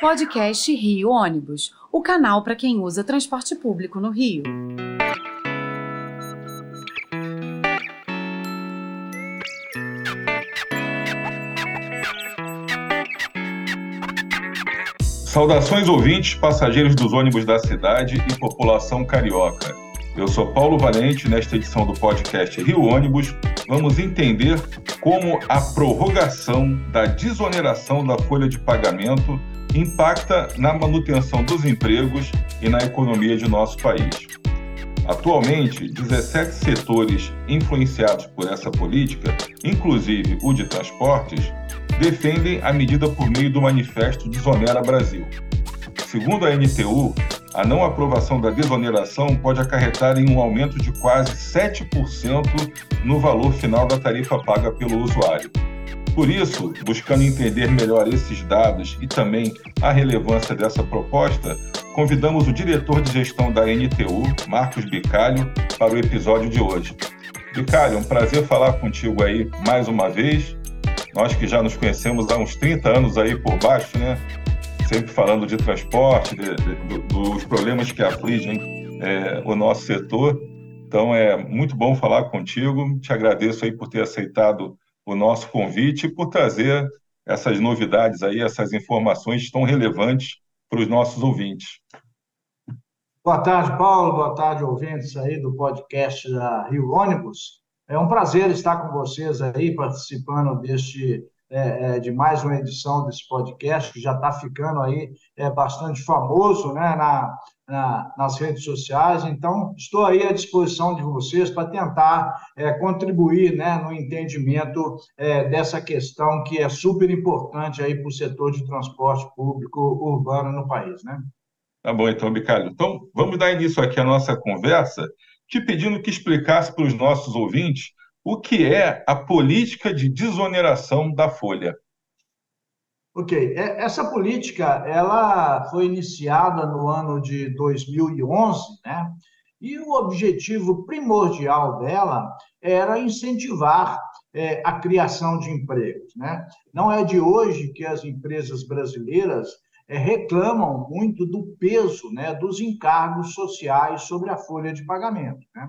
Podcast Rio Ônibus, o canal para quem usa transporte público no Rio. Saudações ouvintes, passageiros dos ônibus da cidade e população carioca. Eu sou Paulo Valente, nesta edição do podcast Rio Ônibus, vamos entender como a prorrogação da desoneração da folha de pagamento impacta na manutenção dos empregos e na economia de nosso país. Atualmente, 17 setores influenciados por essa política, inclusive o de transportes, defendem a medida por meio do manifesto Desonera Brasil. Segundo a NTU, a não aprovação da desoneração pode acarretar em um aumento de quase 7% no valor final da tarifa paga pelo usuário. Por isso, buscando entender melhor esses dados e também a relevância dessa proposta, convidamos o diretor de gestão da NTU, Marcos Bicalho, para o episódio de hoje. Bicalho, um prazer falar contigo aí mais uma vez. Nós que já nos conhecemos há uns 30 anos aí por baixo, né? sempre falando de transporte, de, de, dos problemas que afligem é, o nosso setor. Então, é muito bom falar contigo. Te agradeço aí por ter aceitado o nosso convite e por trazer essas novidades aí, essas informações tão relevantes para os nossos ouvintes. Boa tarde, Paulo. Boa tarde, ouvintes aí do podcast da Rio Ônibus. É um prazer estar com vocês aí, participando deste é, é, de mais uma edição desse podcast, que já está ficando aí é, bastante famoso né, na, na, nas redes sociais. Então, estou aí à disposição de vocês para tentar é, contribuir né, no entendimento é, dessa questão que é super importante aí para o setor de transporte público urbano no país. Né? Tá bom, então, Bicalho. Então, vamos dar início aqui à nossa conversa, te pedindo que explicasse para os nossos ouvintes o que é a política de desoneração da folha. Ok, é, essa política ela foi iniciada no ano de 2011, né? E o objetivo primordial dela era incentivar é, a criação de empregos, né? Não é de hoje que as empresas brasileiras é, reclamam muito do peso, né, dos encargos sociais sobre a folha de pagamento, né?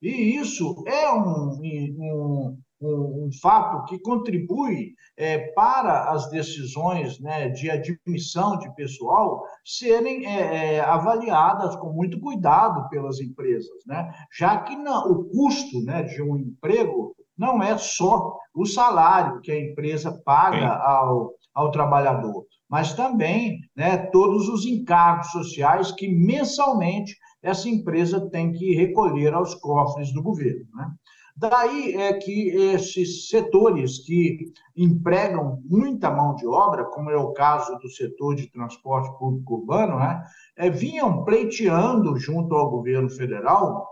E isso é um, um, um, um fato que contribui é, para as decisões né, de admissão de pessoal serem é, é, avaliadas com muito cuidado pelas empresas, né? já que não, o custo né, de um emprego não é só o salário que a empresa paga ao, ao trabalhador, mas também né, todos os encargos sociais que mensalmente essa empresa tem que recolher aos cofres do governo. Né? Daí é que esses setores que empregam muita mão de obra, como é o caso do setor de transporte público urbano, né, é, vinham pleiteando junto ao governo federal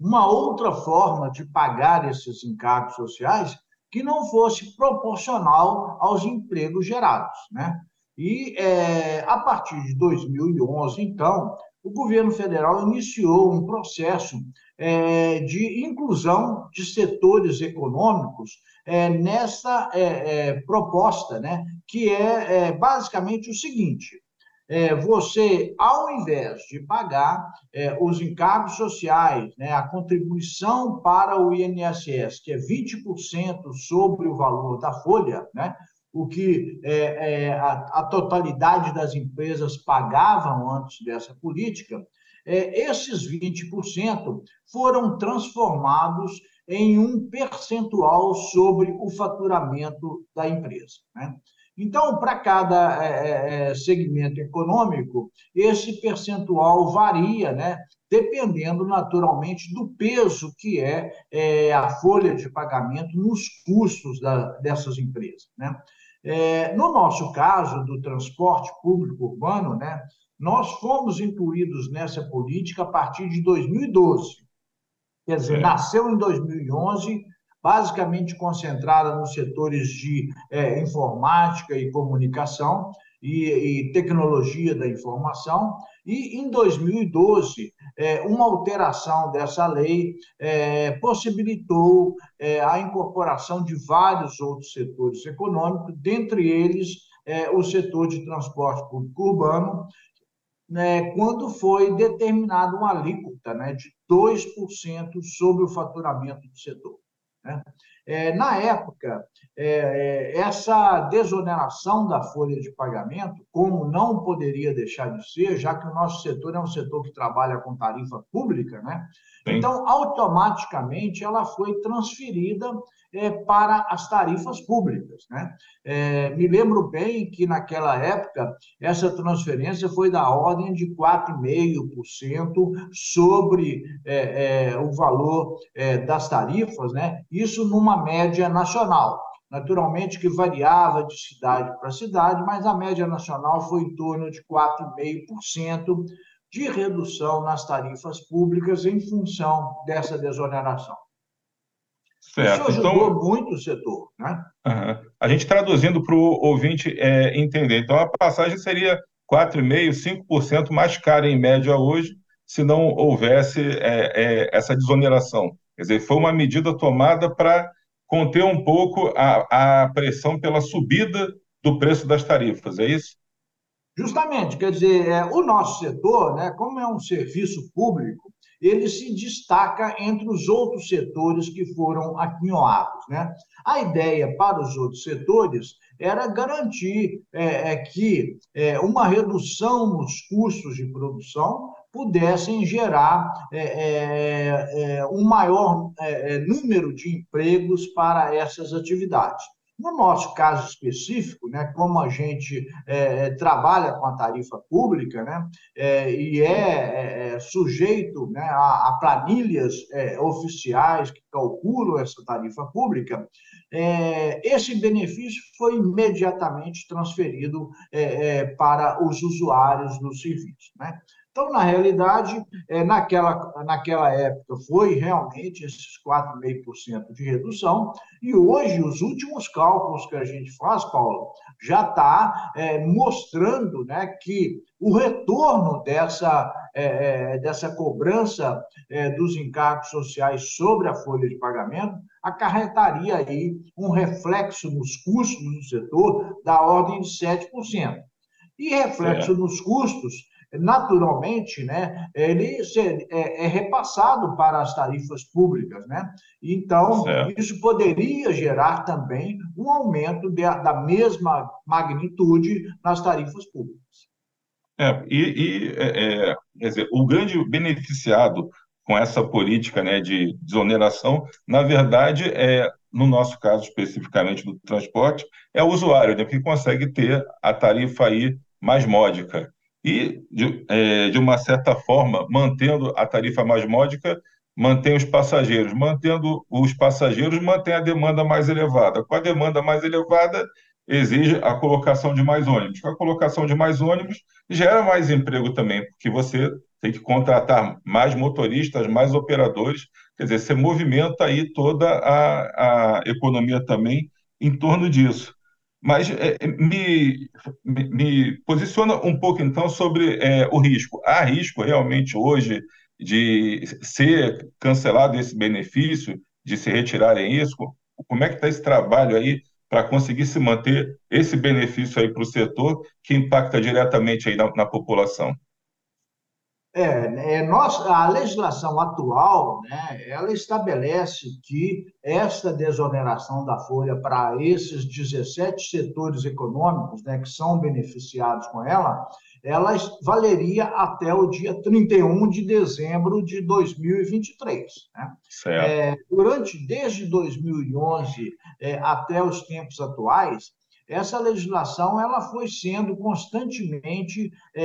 uma outra forma de pagar esses encargos sociais que não fosse proporcional aos empregos gerados. Né? E é, a partir de 2011, então, o governo federal iniciou um processo é, de inclusão de setores econômicos é, nessa é, é proposta, né, que é, é, basicamente o seguinte: é, você, ao invés de pagar os encargos sociais, né, a contribuição para o INSS, que é 20% sobre o valor da folha, né, o que é, é, a, a, totalidade das empresas pagavam antes dessa política, é, esses 20% foram transformados em um percentual sobre o faturamento da empresa. Né? Então, para cada é, é, é, segmento econômico, esse percentual varia, né? dependendo naturalmente do peso que é, a folha de pagamento nos custos da, dessas empresas. Né? É, no nosso caso, do transporte público urbano, né, nós fomos incluídos nessa política a partir de 2012. Quer dizer, é. nasceu em 2011, basicamente concentrada nos setores de é, informática e comunicação, e, e tecnologia da informação, e em 2012, é, uma alteração dessa lei é, possibilitou é, a incorporação de vários outros setores econômicos, dentre eles é, o setor de transporte público urbano, né, quando foi determinada uma alíquota né, de 2% sobre o faturamento do setor. Né? É, na época, é, é, essa desoneração da folha de pagamento, como não poderia deixar de ser, já que o nosso setor é um setor que trabalha com tarifa pública, né? então, automaticamente, ela foi transferida é, para as tarifas públicas. Né? É, me lembro bem que, naquela época, essa transferência foi da ordem de 4,5% sobre é, é, o valor das tarifas, né? isso numa média nacional. Naturalmente que variava de cidade para cidade, mas a média nacional foi em torno de 4,5% de redução nas tarifas públicas em função dessa desoneração. Certo. Isso ajudou então, muito o setor. Né? Uhum. A gente traduzindo para o ouvinte é, entender. Então, a passagem seria 4,5%, 5% mais cara em média hoje, se não houvesse é, é, essa desoneração. Quer dizer, foi uma medida tomada para conter um pouco a, a pressão pela subida do preço das tarifas, é isso? Justamente, quer dizer, é, o nosso setor, né, como é um serviço público, ele se destaca entre os outros setores que foram aquinhoados. Né? A ideia para os outros setores era garantir é, é, que é, uma redução nos custos de produção pudessem gerar é, é, é um maior número de empregos para essas atividades. No nosso caso específico, né, como a gente é, trabalha com a tarifa pública né, é, e é, é, é sujeito né, a, a planilhas é, oficiais que calculam essa tarifa pública, é, esse benefício foi imediatamente transferido para os usuários do serviço. Né? Então, na realidade, é, naquela, naquela época foi realmente esses 4,5% de redução, e hoje os últimos cálculos que a gente faz, Paulo, já está é, mostrando né, que o retorno dessa, é, é, dessa cobrança é, dos encargos sociais sobre a folha de pagamento acarretaria aí um reflexo nos custos do setor da ordem de 7%. E reflexo nos custos naturalmente, né, ele é, é, repassado para as tarifas públicas, né? Então, isso poderia gerar também um aumento de, da mesma magnitude nas tarifas públicas. É, e, e é, é, quer dizer, o grande beneficiado com essa política né, de desoneração, na verdade, é, no nosso caso especificamente do transporte, é o usuário, né, que consegue ter a tarifa aí mais módica e, de, é, de uma certa forma, mantendo a tarifa mais módica, mantém os passageiros. Mantendo os passageiros, mantém a demanda mais elevada. Com a demanda mais elevada, exige a colocação de mais ônibus. Com a colocação de mais ônibus, gera mais emprego também, porque você tem que contratar mais motoristas, mais operadores, quer dizer, você movimenta aí toda a, a economia também em torno disso. Mas é, é, me, me, me, posiciona um pouco, então, sobre é, o risco. Há risco realmente hoje de ser cancelado esse benefício, de se retirarem isso? Como é que está esse trabalho aí para conseguir se manter esse benefício aí para o setor que impacta diretamente aí na, na população? É, é nossa, a legislação atual, né, ela estabelece que esta desoneração da folha para esses 17 setores econômicos, né, que são beneficiados com ela, ela valeria até o dia 31 de dezembro de 2023. Né? É, durante, desde 2011 é, até os tempos atuais, essa legislação ela foi sendo constantemente é,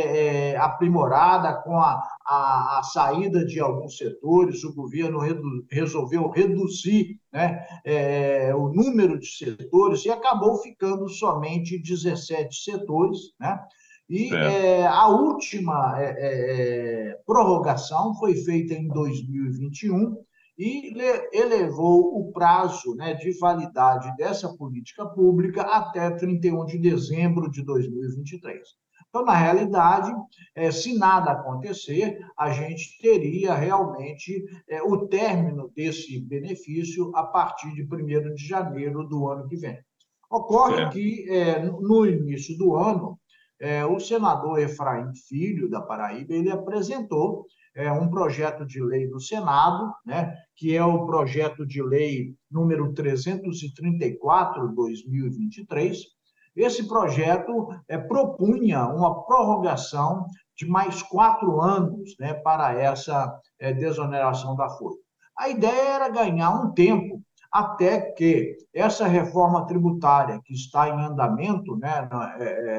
é, aprimorada com a, a, a, saída de alguns setores, o governo redu, resolveu reduzir né, é, o número de setores e acabou ficando somente 17 setores. Né? E é, a última é, é, prorrogação foi feita em 2021 e elevou o prazo né, de validade dessa política pública até 31 de dezembro de 2023. Então, na realidade, é, se nada acontecer, a gente teria realmente é, o término desse benefício a partir de 1 de janeiro do ano que vem. Ocorre é. que, é, no início do ano, é, o senador Efraim Filho, da Paraíba, ele apresentou é, um projeto de lei no Senado, né, que é o projeto de lei número 334-2023. Esse projeto é, propunha uma prorrogação de mais quatro anos né, para essa é, desoneração da folha. A ideia era ganhar um tempo até que essa reforma tributária que está em andamento né,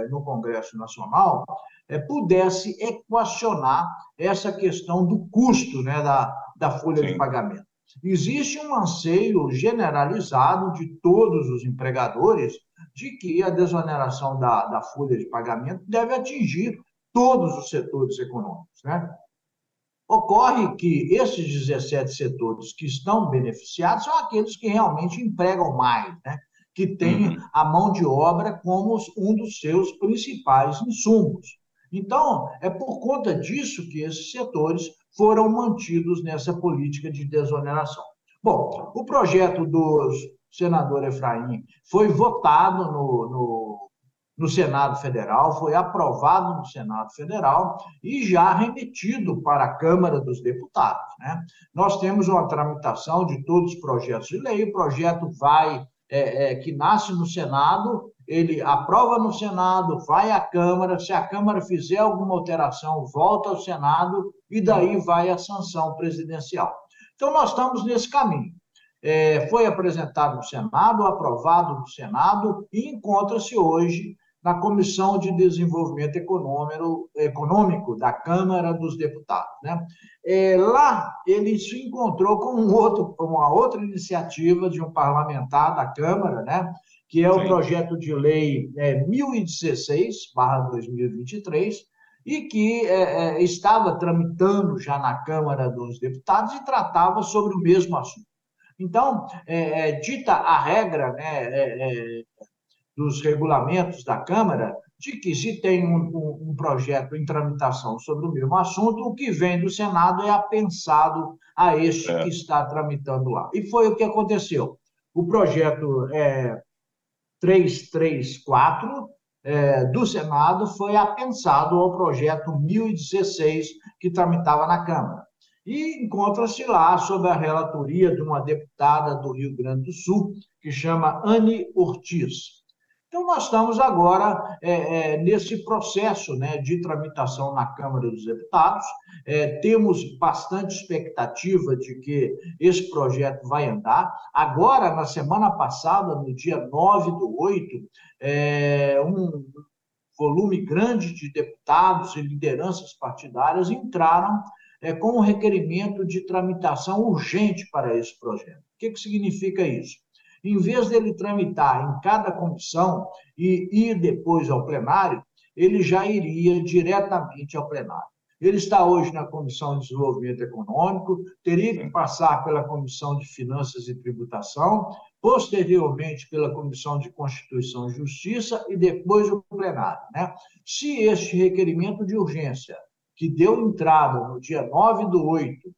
no, no Congresso Nacional é, pudesse equacionar essa questão do custo né, da, da folha Sim. de pagamento. Existe um anseio generalizado de todos os empregadores de que a desoneração da, da folha de pagamento deve atingir todos os setores econômicos. Né? Ocorre que esses 17 setores que estão beneficiados são aqueles que realmente empregam mais, né? que têm uhum. a mão de obra como um dos seus principais insumos. Então, é por conta disso que esses setores foram mantidos nessa política de desoneração. Bom, o projeto do senador Efraim foi votado no, no, no Senado Federal, foi aprovado no Senado Federal e já remetido para a Câmara dos Deputados. Né? Nós temos uma tramitação de todos os projetos de lei, o projeto vai, é, é, que nasce no Senado, ele aprova no Senado, vai à Câmara, se a Câmara fizer alguma alteração, volta ao Senado e daí vai a sanção presidencial. Então, nós estamos nesse caminho. É, foi apresentado no Senado, aprovado no Senado e encontra-se hoje na Comissão de Desenvolvimento Econômico, Econômico da Câmara dos Deputados. Né? É, lá ele se encontrou com um outro, uma outra iniciativa de um parlamentar da Câmara, né? que é o Sim. projeto de lei é, 1016-2023, e que é, é, estava tramitando já na Câmara dos Deputados e tratava sobre o mesmo assunto. Então, é, é dita a regra né, é, dos regulamentos da Câmara, de que se tem um, um, um, projeto em tramitação sobre o mesmo assunto, o que vem do Senado é apensado a este que está tramitando lá. E foi o que aconteceu. O projeto é, 334 é, do Senado foi apensado ao projeto 1016 que tramitava na Câmara. E encontra-se lá sob a relatoria de uma deputada do Rio Grande do Sul, que chama Anne Ortiz. Então, nós estamos agora é, é, nesse processo né, de tramitação na Câmara dos Deputados. É, temos bastante expectativa de que esse projeto vai andar. Agora, na semana passada, no dia 9 do 8, é, um volume grande de deputados e lideranças partidárias entraram é, com um requerimento de tramitação urgente para esse projeto. O que, que significa isso? Em vez dele tramitar em cada comissão e ir depois ao plenário, ele já iria diretamente ao plenário. Ele está hoje na Comissão de Desenvolvimento Econômico, teria que passar pela Comissão de Finanças e Tributação, posteriormente pela Comissão de Constituição e Justiça e depois o plenário. Né? Se este requerimento de urgência, que deu entrada no dia 9 do 8,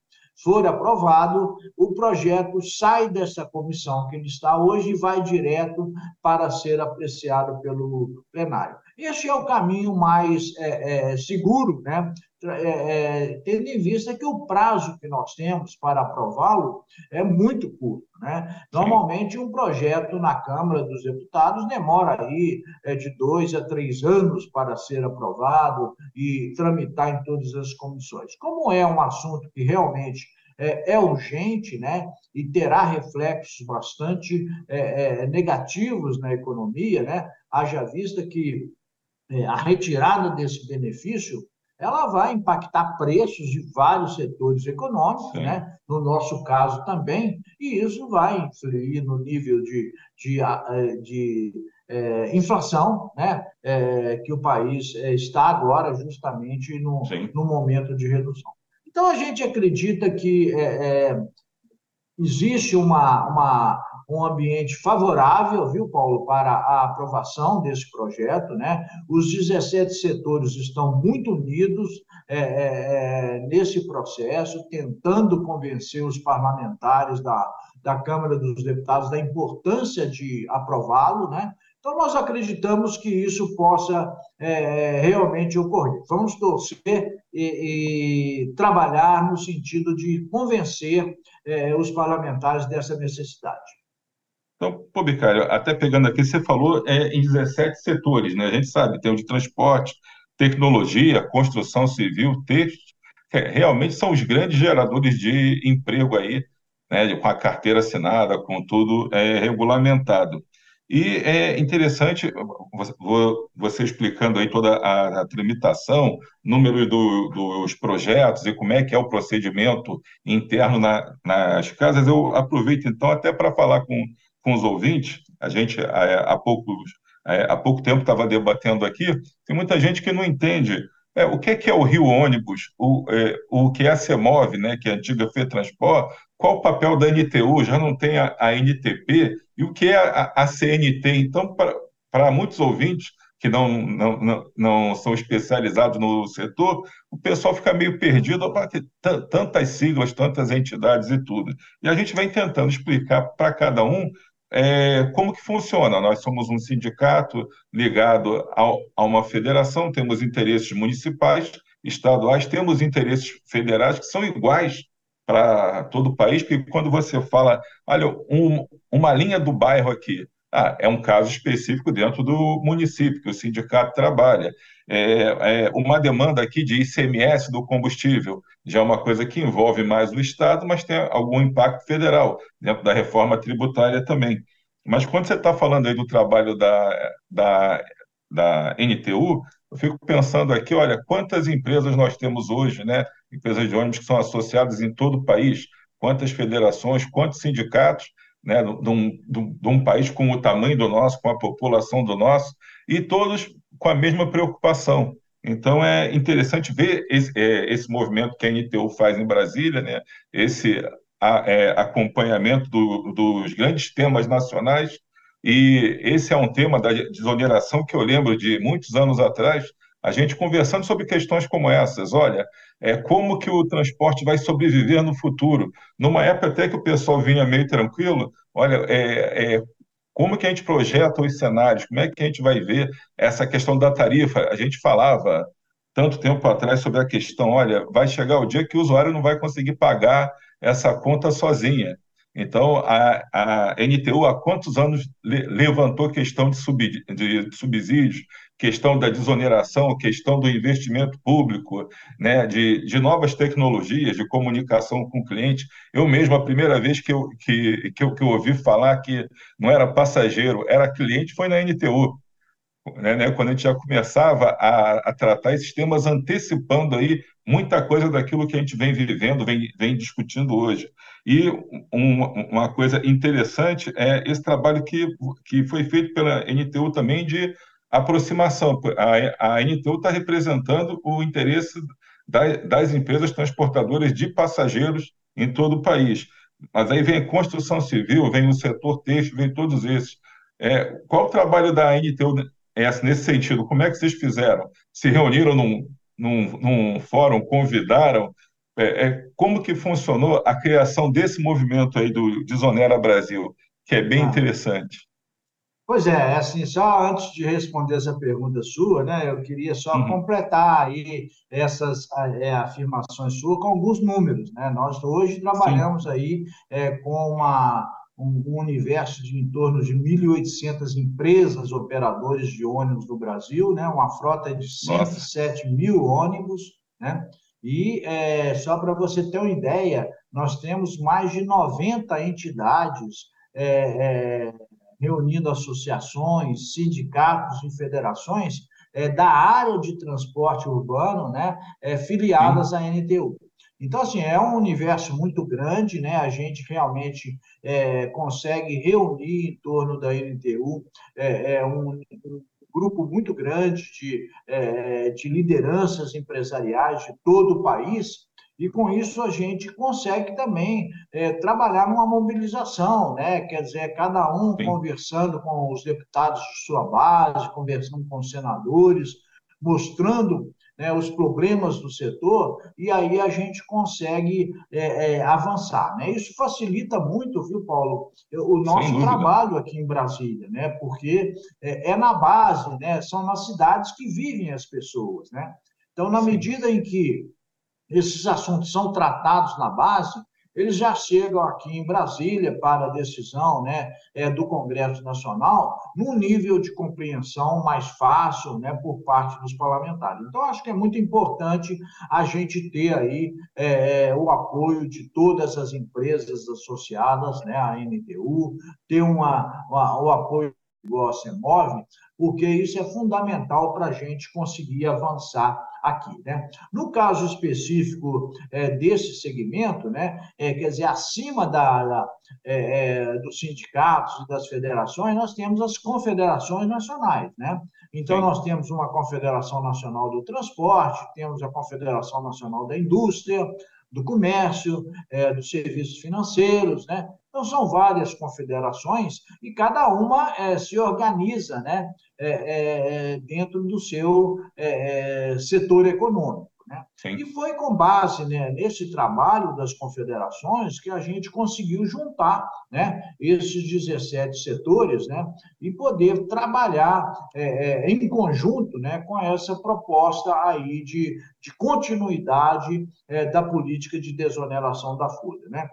for aprovado, o projeto sai dessa comissão que ele está hoje e vai direto para ser apreciado pelo plenário. Este é o caminho mais é, é, seguro, né? É, é, tendo em vista que o prazo que nós temos para aprová-lo é muito curto. Né? Normalmente, um projeto na Câmara dos Deputados demora aí é, de dois a três anos para ser aprovado e tramitar em todas as comissões. Como é um assunto que realmente é, é urgente né, e terá reflexos bastante é, é, negativos na economia, né? haja vista que é, a retirada desse benefício ela vai impactar preços de vários setores econômicos, né? no nosso caso também, e isso vai influir no nível de, de, é, de é, inflação né? É, que o país está agora justamente no, no momento de redução. Então, a gente acredita que é, é, existe uma, uma, um ambiente favorável, viu, Paulo, para a aprovação desse projeto. Né? Os 17 setores estão muito unidos é, é, é, nesse processo, tentando convencer os parlamentares da, da Câmara dos Deputados da importância de aprová-lo, né? Então, nós acreditamos que isso possa é, realmente ocorrer. Vamos torcer e, e, trabalhar no sentido de convencer é, os parlamentares dessa necessidade. Então, pô, Bicário, até pegando aqui, você falou é, em 17 setores, né? A gente sabe, tem o de transporte, tecnologia, construção civil, texto, realmente são os grandes geradores de emprego aí, né? Com a carteira assinada, com tudo é, regulamentado. E é interessante você explicando aí toda a, a tramitação, número do, dos projetos e como é que é o procedimento interno na, nas casas. Eu aproveito então até para falar com, com os ouvintes. A gente há, pouco, há pouco tempo estava debatendo aqui. Tem muita gente que não entende é, o que é, que é o Rio Ônibus, o, é, o que é a CEMOV, né, que é a antiga FETransport, qual o papel da NTU, já não tem a, a NTP, e o que é a, a CNT. Então, para muitos ouvintes que não, não, não, não, são especializados no setor, o pessoal fica meio perdido, tantas siglas, tantas entidades e tudo. E a gente vem tentando explicar para cada um é, como que funciona? Nós somos um sindicato ligado ao, a uma federação, temos interesses municipais, estaduais, temos interesses federais que são iguais para todo o país, porque quando você fala, olha, um, uma linha do bairro aqui, ah, é um caso específico dentro do município, que o sindicato trabalha. É, é, uma demanda aqui de ICMS do combustível, já é uma coisa que envolve mais o Estado, mas tem algum impacto federal, dentro da reforma tributária também. Mas quando você está falando aí do trabalho da, da, da NTU, eu fico pensando aqui, olha, quantas empresas nós temos hoje, né? Empresas de ônibus que são associadas em todo o país, quantas federações, quantos sindicatos, né, de um, de um país com o tamanho do nosso, com a população do nosso, e todos com a mesma preocupação. Então é interessante ver esse, é, esse movimento que a NTU faz em Brasília, né, esse a, é, acompanhamento do, dos grandes temas nacionais, e esse é um tema da desoneração que eu lembro de muitos anos atrás, a gente conversando sobre questões como essas. Olha, é, como que o transporte vai sobreviver no futuro? Numa época até que o pessoal vinha meio tranquilo, olha, é, é, como que a gente projeta os cenários? Como é que a gente vai ver essa questão da tarifa? A gente falava tanto tempo atrás sobre a questão, olha, vai chegar o dia que o usuário não vai conseguir pagar essa conta sozinha. Então, a, a NTU há quantos anos le, levantou questão de, sub, de subsídios, questão da desoneração, questão do investimento público, né, de, de novas tecnologias, de comunicação com o cliente. Eu mesmo, a primeira vez que eu, que, que, eu, que eu ouvi falar que não era passageiro, era cliente, foi na NTU. Né, né, quando a gente já começava a, a, tratar esses temas, antecipando aí muita coisa daquilo que a gente vem vivendo, vem, vem discutindo hoje. E um, uma coisa interessante é esse trabalho que, que foi feito pela NTU também de aproximação. A, a NTU está representando o interesse da, das empresas transportadoras de passageiros em todo o país. Mas aí vem a construção civil, vem o setor têxtil, vem todos esses. É, qual o trabalho da NTU nesse sentido? Como é que vocês fizeram? Se reuniram num, num, num fórum, convidaram? É, é, como que funcionou a criação desse movimento aí do Desonera Brasil, que é bem ah. interessante? Pois é, é, assim, só antes de responder essa pergunta sua, né, eu queria só uhum. completar aí essas é, afirmações suas com alguns números, né? Nós hoje trabalhamos Sim. aí é, com uma, um, universo de em torno de 1.800 empresas operadores de ônibus do Brasil, né? Uma frota de 107 Nossa. mil ônibus, né? E é, só para você ter uma ideia, nós temos mais de 90 entidades é, é, reunindo associações, sindicatos e federações é, da área de transporte urbano, né, é, filiadas Sim. à NTU. Então, assim, é um universo muito grande, né? A gente realmente é, consegue reunir em torno da NTU é, é um, um, grupo muito grande de, é, de lideranças empresariais de todo o país e com isso a gente consegue também é, trabalhar numa mobilização, né? quer dizer, cada um Sim. conversando com os deputados de sua base, conversando com os senadores, mostrando né, os problemas do setor, e aí a gente consegue é, é, avançar. Né? Isso facilita muito, viu, Paulo, o nosso trabalho aqui em Brasília, né? porque é, é, na base, né? são nas cidades que vivem as pessoas. Né? Então, na medida em que esses assuntos são tratados na base, eles já chegam aqui em Brasília para a decisão né, é, do Congresso Nacional num nível de compreensão mais fácil né, por parte dos parlamentares. Então, acho que é muito importante a gente ter aí é, é o apoio de todas as empresas associadas né, à NTU, ter uma, uma o apoio do CEMOV, porque isso é fundamental para a gente conseguir avançar aqui. Né? No caso específico é, desse segmento, né, é, quer dizer, acima da, da é, é, dos sindicatos e das federações, nós temos as confederações nacionais. Né? Então, Sim. nós temos uma Confederação Nacional do Transporte, temos a Confederação Nacional da Indústria, do comércio, é, dos serviços financeiros, né? Então, são várias confederações e cada uma é, se organiza né, é, é, dentro do seu setor econômico. Né? E foi com base né, nesse trabalho das confederações que a gente conseguiu juntar né, esses 17 setores né, e poder trabalhar é, em conjunto né, com essa proposta aí de, de continuidade é, da política de desoneração da folha. Né?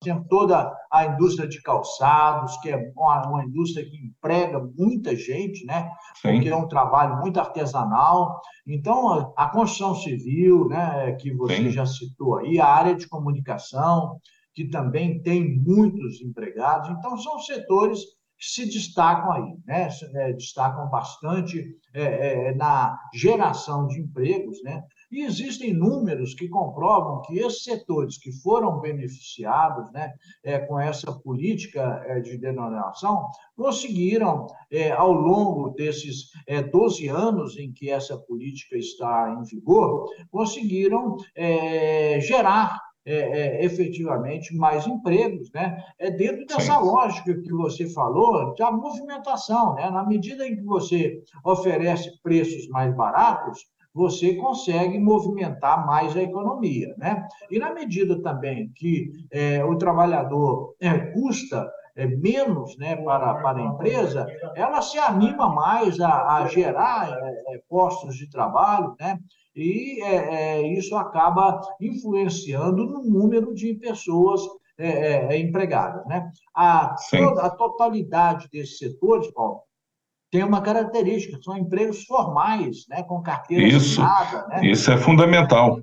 Temos toda a indústria de calçados, que é uma, uma indústria que emprega muita gente, né? Sim. Porque é um trabalho muito artesanal. Então, a construção civil, né, que você Sim. já citou aí, a área de comunicação, que também tem muitos empregados. Então, são setores se destacam aí, né? É, destacam bastante é, é, na geração de empregos, né? E existem números que comprovam que esses setores que foram beneficiados né, é, com essa política é, de denominação conseguiram, é, ao longo desses é, 12 anos em que essa política está em vigor, conseguiram é, gerar é, é, efetivamente mais empregos, né? É dentro dessa Sim. lógica que você falou, da movimentação, né? Na medida em que você oferece preços mais baratos, você consegue movimentar mais a economia. Né? E na medida também que é, o trabalhador é, custa menos né, para, para a empresa, ela se anima mais a, a gerar é, é postos de trabalho, né? e é, é, isso acaba influenciando no número de pessoas empregadas. Né? A, toda, a totalidade desses setores, Paulo, tem uma característica, são empregos formais, né, com carteira isso, assinada. Né? Isso é fundamental.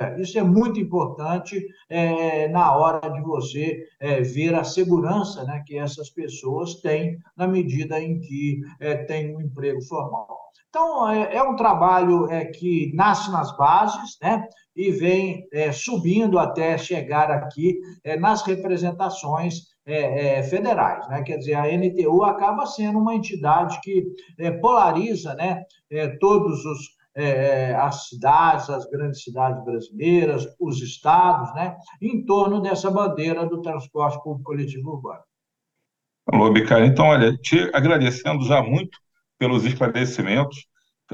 É, isso é muito importante é, na hora de você é, ver a segurança né, que essas pessoas têm na medida em que é, têm um emprego formal. Então, é, é um trabalho é, que nasce nas bases né, e vem subindo até chegar aqui nas representações federais. Né? Quer dizer, a NTU acaba sendo uma entidade que polariza né, todos os é, as cidades, as grandes cidades brasileiras, os estados, né, em torno dessa bandeira do transporte público coletivo urbano. Alô, Bicário. Então, olha, te agradecendo já muito pelos esclarecimentos,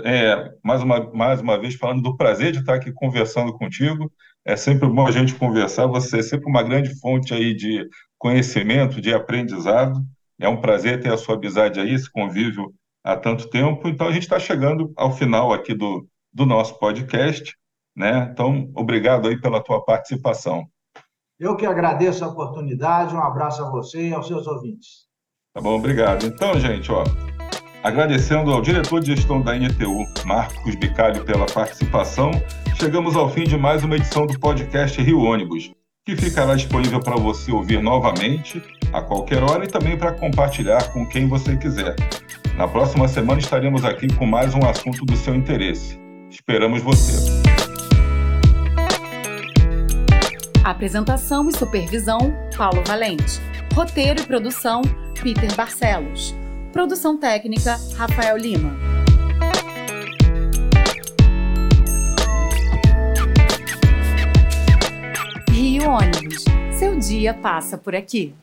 é, mais, uma, mais uma vez falando do prazer de estar aqui conversando contigo. É sempre bom a gente conversar, você é sempre uma grande fonte aí de conhecimento, de aprendizado. É um prazer ter a sua amizade aí, esse convívio há tanto tempo. Então, a gente está chegando ao final aqui do, do nosso podcast. Né? Então, obrigado aí pela tua participação. Eu que agradeço a oportunidade. Um abraço a você e aos seus ouvintes. Tá bom, obrigado. Então, gente, ó, agradecendo ao diretor de gestão da NTU, Marcos Bicalho, pela participação, chegamos ao fim de mais uma edição do podcast Rio Ônibus que ficará disponível para você ouvir novamente a qualquer hora e também para compartilhar com quem você quiser. Na próxima semana estaremos aqui com mais um assunto do seu interesse. Esperamos você. Apresentação e supervisão: Paulo Valente. Roteiro e produção: Peter Barcelos. Produção técnica: Rafael Lima. ônibus. Seu dia passa por aqui.